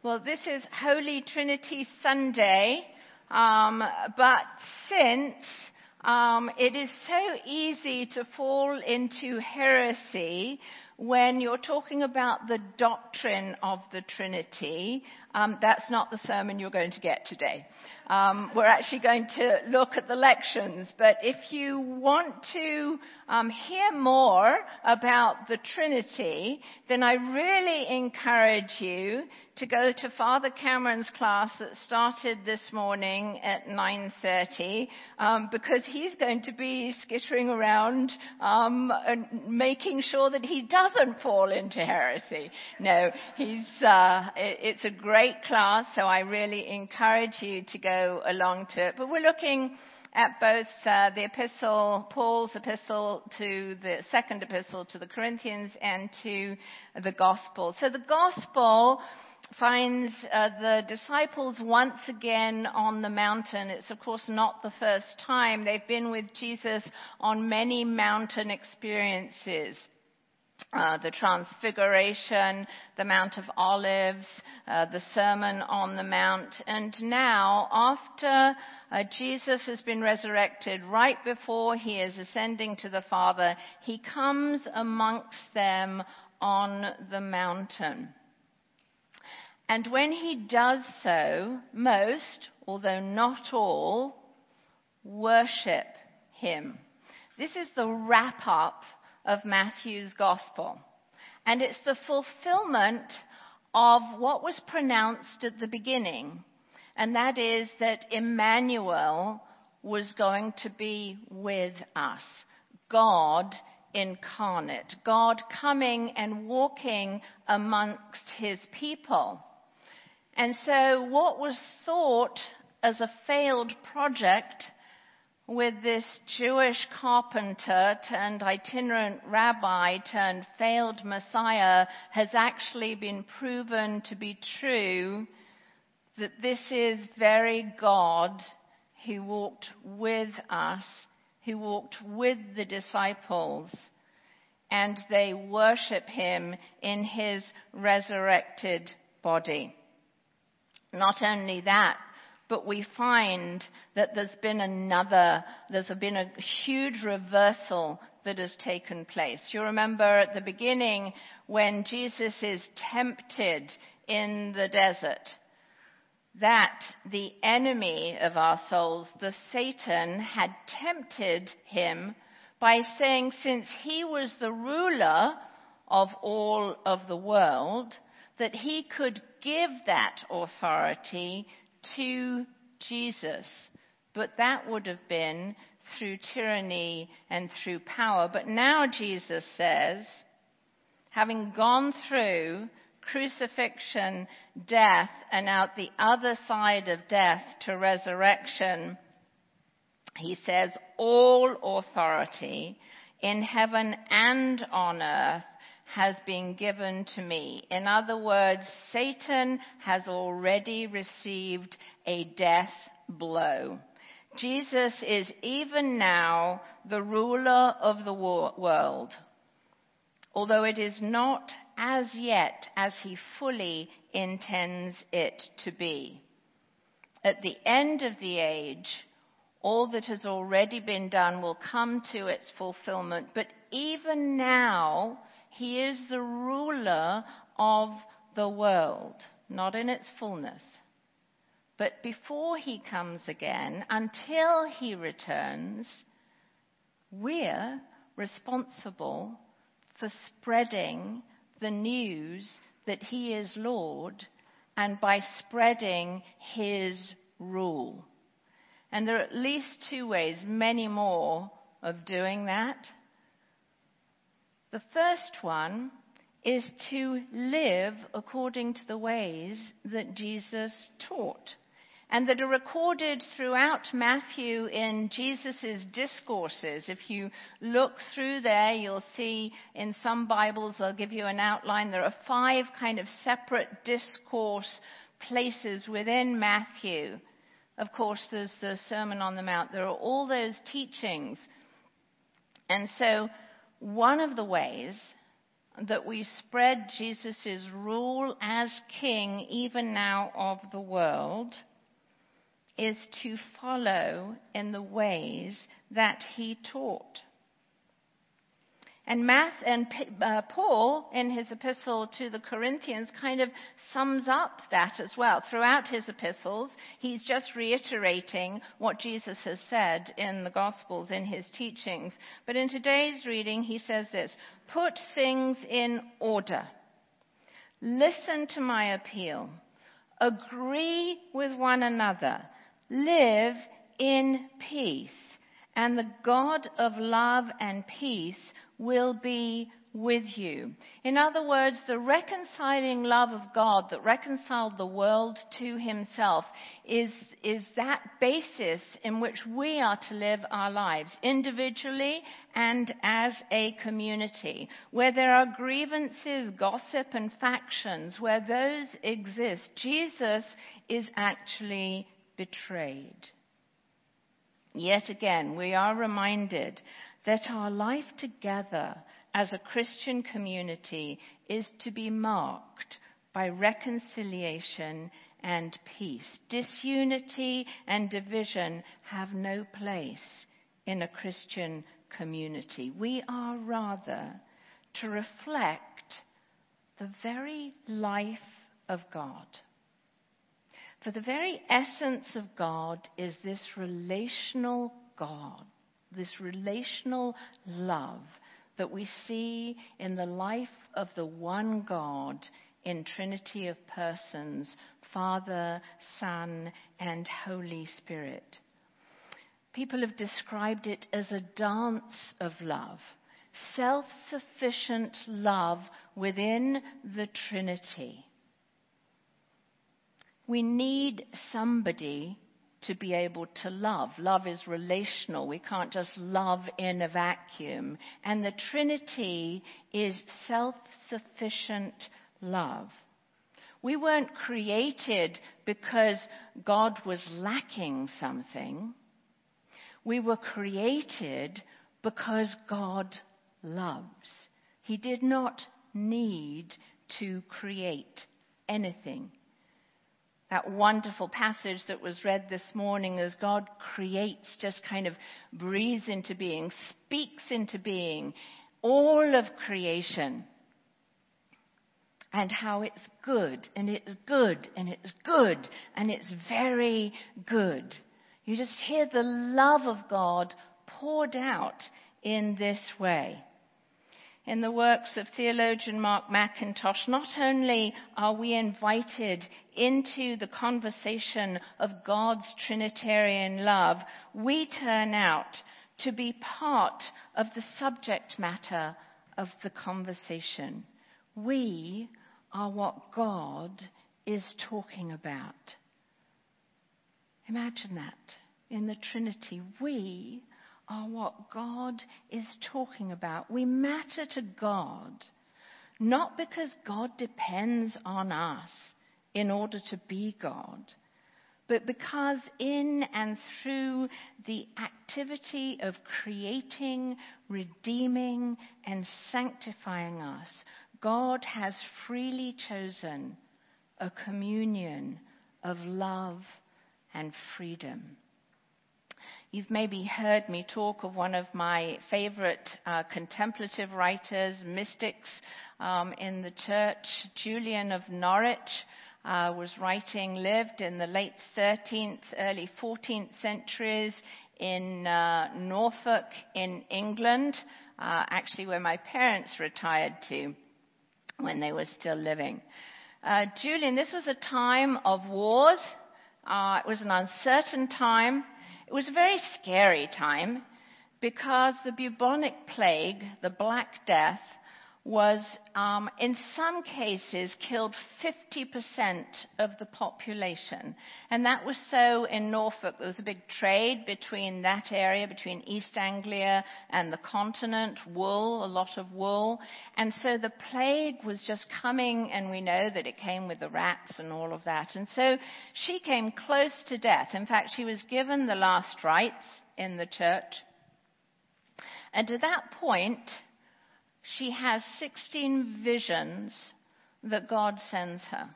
Well, this is Holy Trinity Sunday, um, but since um, it is so easy to fall into heresy when you're talking about the doctrine of the Trinity, um, that's not the sermon you're going to get today. Um, we're actually going to look at the lections, but if you want to um, hear more about the Trinity, then I really encourage you to go to Father Cameron's class that started this morning at 9:30, um, because he's going to be skittering around um, and making sure that he doesn't fall into heresy. No, he's. Uh, it, it's a great class, so I really encourage you to go along to it. But we're looking at both uh, the epistle, Paul's epistle to the second epistle to the Corinthians and to the gospel. So the gospel finds uh, the disciples once again on the mountain. It's of course not the first time. They've been with Jesus on many mountain experiences uh, the Transfiguration, the Mount of Olives, uh, the Sermon on the Mount, and now, after uh, Jesus has been resurrected, right before he is ascending to the Father, he comes amongst them on the mountain. And when he does so, most, although not all, worship him. This is the wrap up of Matthew's gospel. And it's the fulfillment of what was pronounced at the beginning, and that is that Emmanuel was going to be with us. God incarnate. God coming and walking amongst his people. And so what was thought as a failed project with this Jewish carpenter turned itinerant rabbi turned failed Messiah has actually been proven to be true that this is very God who walked with us, who walked with the disciples, and they worship him in his resurrected body. Not only that, but we find that there's been another, there's been a huge reversal that has taken place. You remember at the beginning when Jesus is tempted in the desert, that the enemy of our souls, the Satan, had tempted him by saying since he was the ruler of all of the world, that he could give that authority to Jesus. But that would have been through tyranny and through power. But now Jesus says, having gone through crucifixion, death, and out the other side of death to resurrection, he says, all authority in heaven and on earth has been given to me. In other words, Satan has already received a death blow. Jesus is even now the ruler of the world, although it is not as yet as he fully intends it to be. At the end of the age, all that has already been done will come to its fulfillment, but even now, he is the ruler of the world, not in its fullness. But before he comes again, until he returns, we're responsible for spreading the news that he is Lord and by spreading his rule. And there are at least two ways, many more, of doing that. The first one is to live according to the ways that Jesus taught and that are recorded throughout Matthew in Jesus' discourses. If you look through there, you'll see in some Bibles, they'll give you an outline. There are five kind of separate discourse places within Matthew. Of course, there's the Sermon on the Mount. There are all those teachings. And so one of the ways that we spread Jesus' rule as king, even now of the world, is to follow in the ways that he taught. And, Math, and uh, Paul, in his epistle to the Corinthians, kind of sums up that as well. Throughout his epistles, he's just reiterating what Jesus has said in the Gospels, in his teachings. But in today's reading, he says this Put things in order. Listen to my appeal. Agree with one another. Live in peace. And the God of love and peace will be with you. In other words, the reconciling love of God that reconciled the world to himself is, is that basis in which we are to live our lives, individually and as a community. Where there are grievances, gossip, and factions, where those exist, Jesus is actually betrayed. Yet again, we are reminded that our life together as a Christian community is to be marked by reconciliation and peace. Disunity and division have no place in a Christian community. We are rather to reflect the very life of God. For the very essence of God is this relational God this relational love that we see in the life of the one God in Trinity of persons, Father, Son, and Holy Spirit. People have described it as a dance of love, self sufficient love within the Trinity. We need somebody to be able to love. Love is relational. We can't just love in a vacuum. And the Trinity is self sufficient love. We weren't created because God was lacking something. We were created because God loves. He did not need to create anything that wonderful passage that was read this morning as God creates, just kind of breathes into being, speaks into being all of creation. And how it's good, and it's good, and it's good, and it's very good. You just hear the love of God poured out in this way in the works of theologian Mark McIntosh, not only are we invited into the conversation of God's Trinitarian love, we turn out to be part of the subject matter of the conversation. We are what God is talking about. Imagine that in the Trinity. We are what God is talking about. We matter to God not because God depends on us in order to be God, but because in and through the activity of creating, redeeming, and sanctifying us, God has freely chosen a communion of love and freedom. You've maybe heard me talk of one of my favorite uh, contemplative writers, mystics um, in the church, Julian of Norwich. Uh, was writing, lived in the late 13th, early 14th centuries in uh, Norfolk in England, uh, actually where my parents retired to when they were still living. Uh, Julian, this was a time of wars. Uh, it was an uncertain time. It was a very scary time because the bubonic plague, the Black Death, was um, in some cases killed 50% of the population. And that was so in Norfolk. There was a big trade between that area, between East Anglia and the continent, wool, a lot of wool. And so the plague was just coming, and we know that it came with the rats and all of that. And so she came close to death. In fact, she was given the last rites in the church. And at that point, she has 16 visions that God sends her.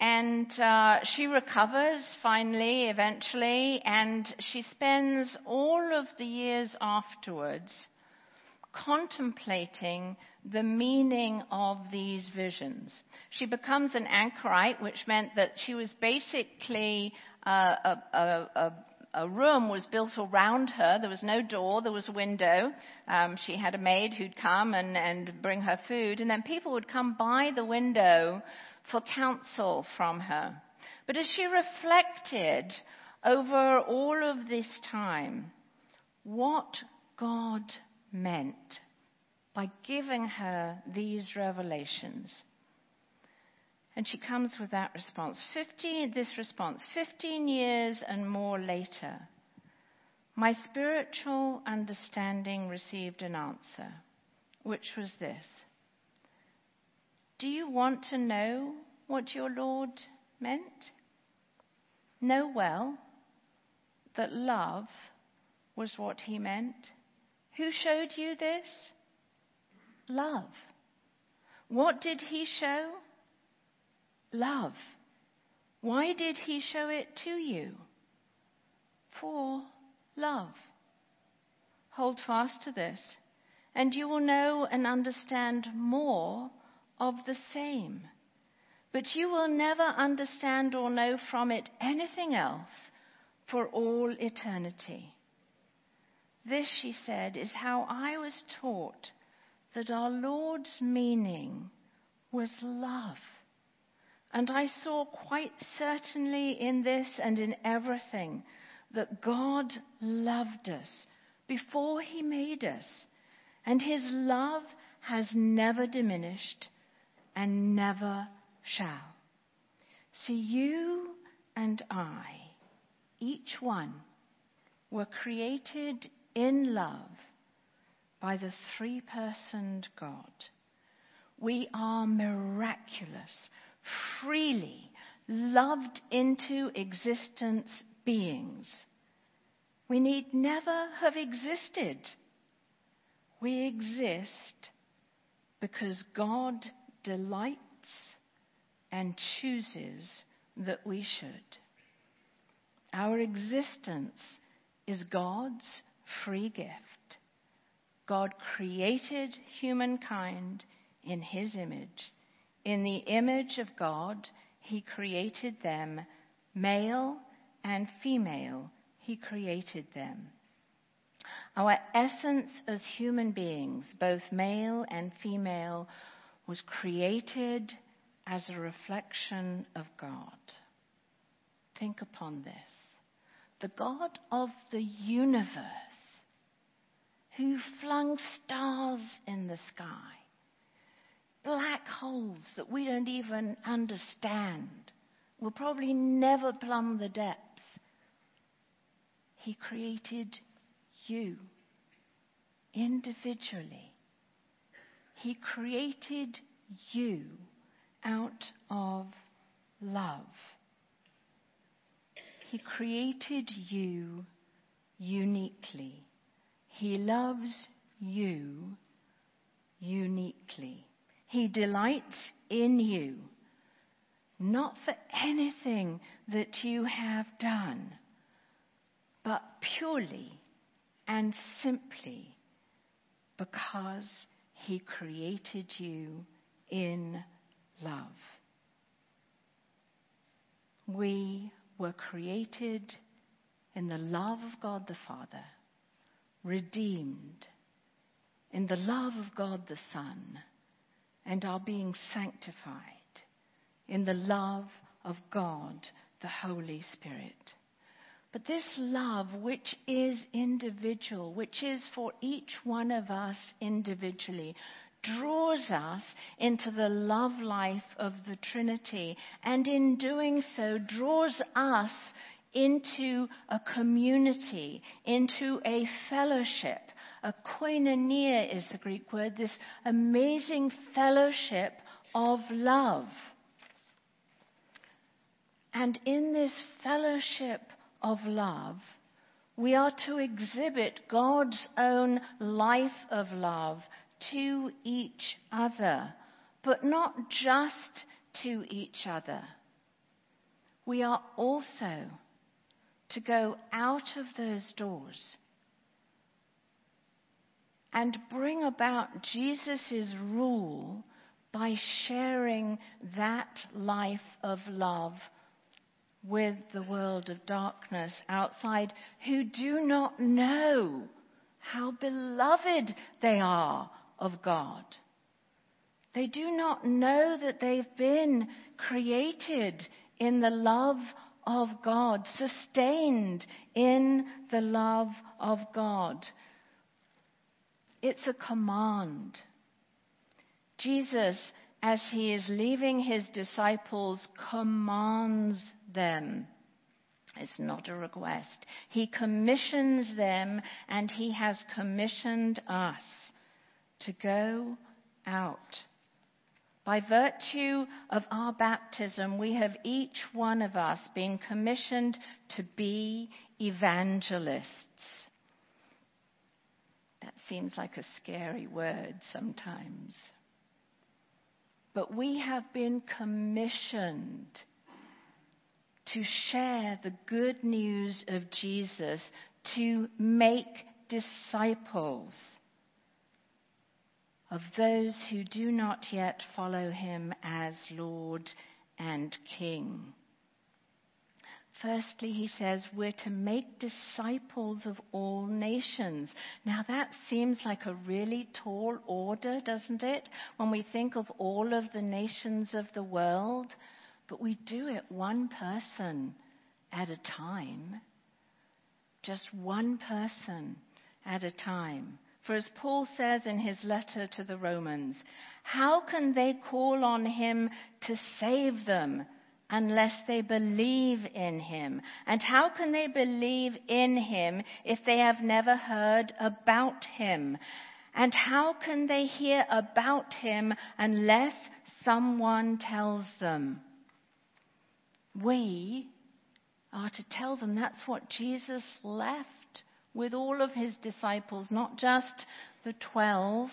And uh, she recovers finally, eventually, and she spends all of the years afterwards contemplating the meaning of these visions. She becomes an anchorite, which meant that she was basically uh, a, a, a a room was built around her. There was no door, there was a window. Um, she had a maid who'd come and, and bring her food, and then people would come by the window for counsel from her. But as she reflected over all of this time, what God meant by giving her these revelations. And she comes with that response. 15, this response, 15 years and more later, my spiritual understanding received an answer, which was this Do you want to know what your Lord meant? Know well that love was what he meant. Who showed you this? Love. What did he show? Love. Why did he show it to you? For love. Hold fast to this, and you will know and understand more of the same. But you will never understand or know from it anything else for all eternity. This, she said, is how I was taught that our Lord's meaning was love. And I saw quite certainly in this and in everything that God loved us before He made us. And His love has never diminished and never shall. See, you and I, each one, were created in love by the three personed God. We are miraculous freely loved into existence beings. We need never have existed. We exist because God delights and chooses that we should. Our existence is God's free gift. God created humankind in his image in the image of God, he created them, male and female, he created them. Our essence as human beings, both male and female, was created as a reflection of God. Think upon this. The God of the universe, who flung stars in the sky, black holes that we don't even understand. We'll probably never plumb the depths. He created you individually. He created you out of love. He created you uniquely. He loves you uniquely. He delights in you, not for anything that you have done, but purely and simply because He created you in love. We were created in the love of God the Father, redeemed in the love of God the Son and are being sanctified in the love of God, the Holy Spirit. But this love, which is individual, which is for each one of us individually, draws us into the love life of the Trinity, and in doing so, draws us into a community, into a fellowship a koinonia is the Greek word, this amazing fellowship of love. And in this fellowship of love, we are to exhibit God's own life of love to each other, but not just to each other. We are also to go out of those doors and bring about Jesus' rule by sharing that life of love with the world of darkness outside who do not know how beloved they are of God. They do not know that they've been created in the love of God, sustained in the love of God. It's a command. Jesus, as he is leaving his disciples, commands them. It's not a request. He commissions them and he has commissioned us to go out. By virtue of our baptism, we have each one of us been commissioned to be evangelists. Seems like a scary word sometimes. But we have been commissioned to share the good news of Jesus, to make disciples of those who do not yet follow him as Lord and King. Firstly, he says we're to make disciples of all nations. Now that seems like a really tall order, doesn't it? When we think of all of the nations of the world, but we do it one person at a time. Just one person at a time. For as Paul says in his letter to the Romans, how can they call on him to save them unless they believe in him? And how can they believe in him if they have never heard about him? And how can they hear about him unless someone tells them? We are to tell them that's what Jesus left with all of his disciples, not just the twelve.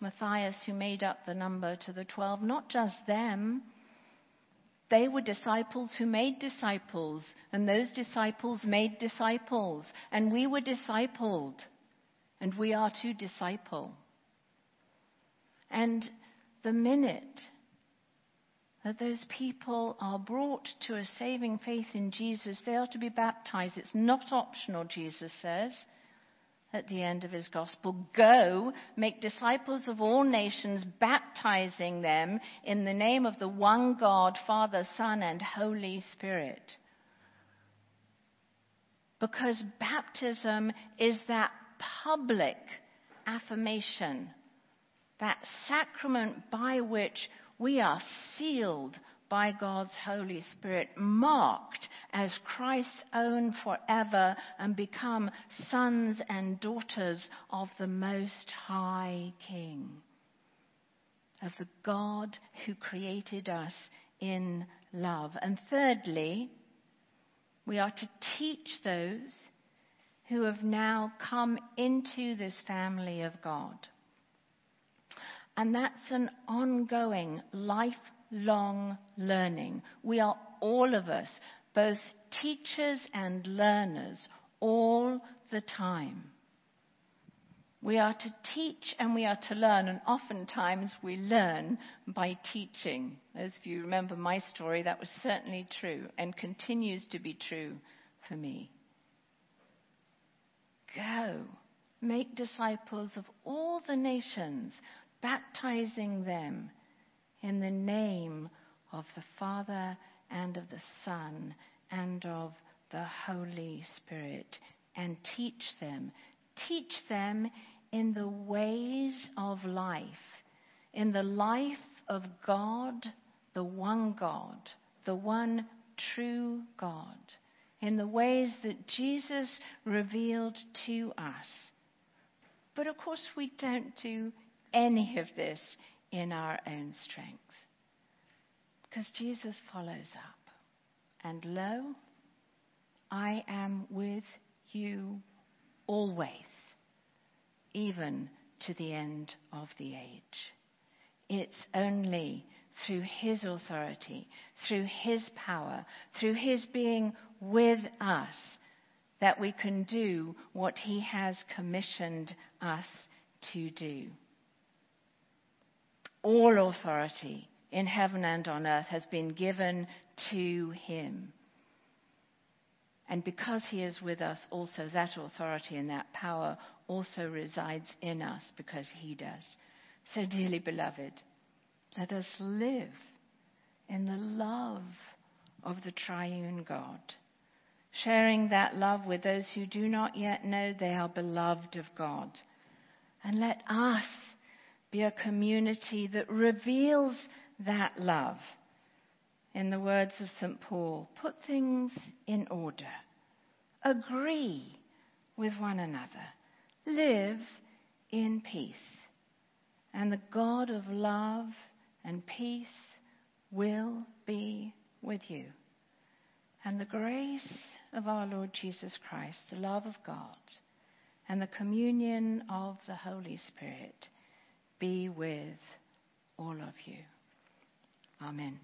Matthias, who made up the number to the twelve, not just them. They were disciples who made disciples, and those disciples made disciples, and we were discipled, and we are to disciple. And the minute that those people are brought to a saving faith in Jesus, they are to be baptized. It's not optional, Jesus says at the end of his gospel. Go, make disciples of all nations, baptizing them in the name of the one God, Father, Son, and Holy Spirit. Because baptism is that public affirmation, that sacrament by which we are sealed by God's Holy Spirit, marked as Christ's own forever, and become sons and daughters of the Most High King, of the God who created us in love. And thirdly, we are to teach those who have now come into this family of God and that's an ongoing, lifelong learning. We are all of us, both teachers and learners, all the time. We are to teach and we are to learn, and oftentimes we learn by teaching. As you remember my story, that was certainly true and continues to be true for me. Go, make disciples of all the nations, baptizing them in the name of the Father and of the Son and of the Holy Spirit, and teach them. Teach them in the ways of life, in the life of God, the one God, the one true God, in the ways that Jesus revealed to us. But of course, we don't do any of this in our own strength. Because Jesus follows up. And lo, I am with you always, even to the end of the age. It's only through His authority, through His power, through His being with us, that we can do what He has commissioned us to do. All authority in heaven and on earth has been given to Him. And because He is with us, also that authority and that power also resides in us because He does. So, dearly beloved, let us live in the love of the triune God, sharing that love with those who do not yet know they are beloved of God. And let us be a community that reveals that love. In the words of St. Paul, put things in order, agree with one another, live in peace. And the God of love and peace will be with you. And the grace of our Lord Jesus Christ, the love of God, and the communion of the Holy Spirit be with all of you. Amen.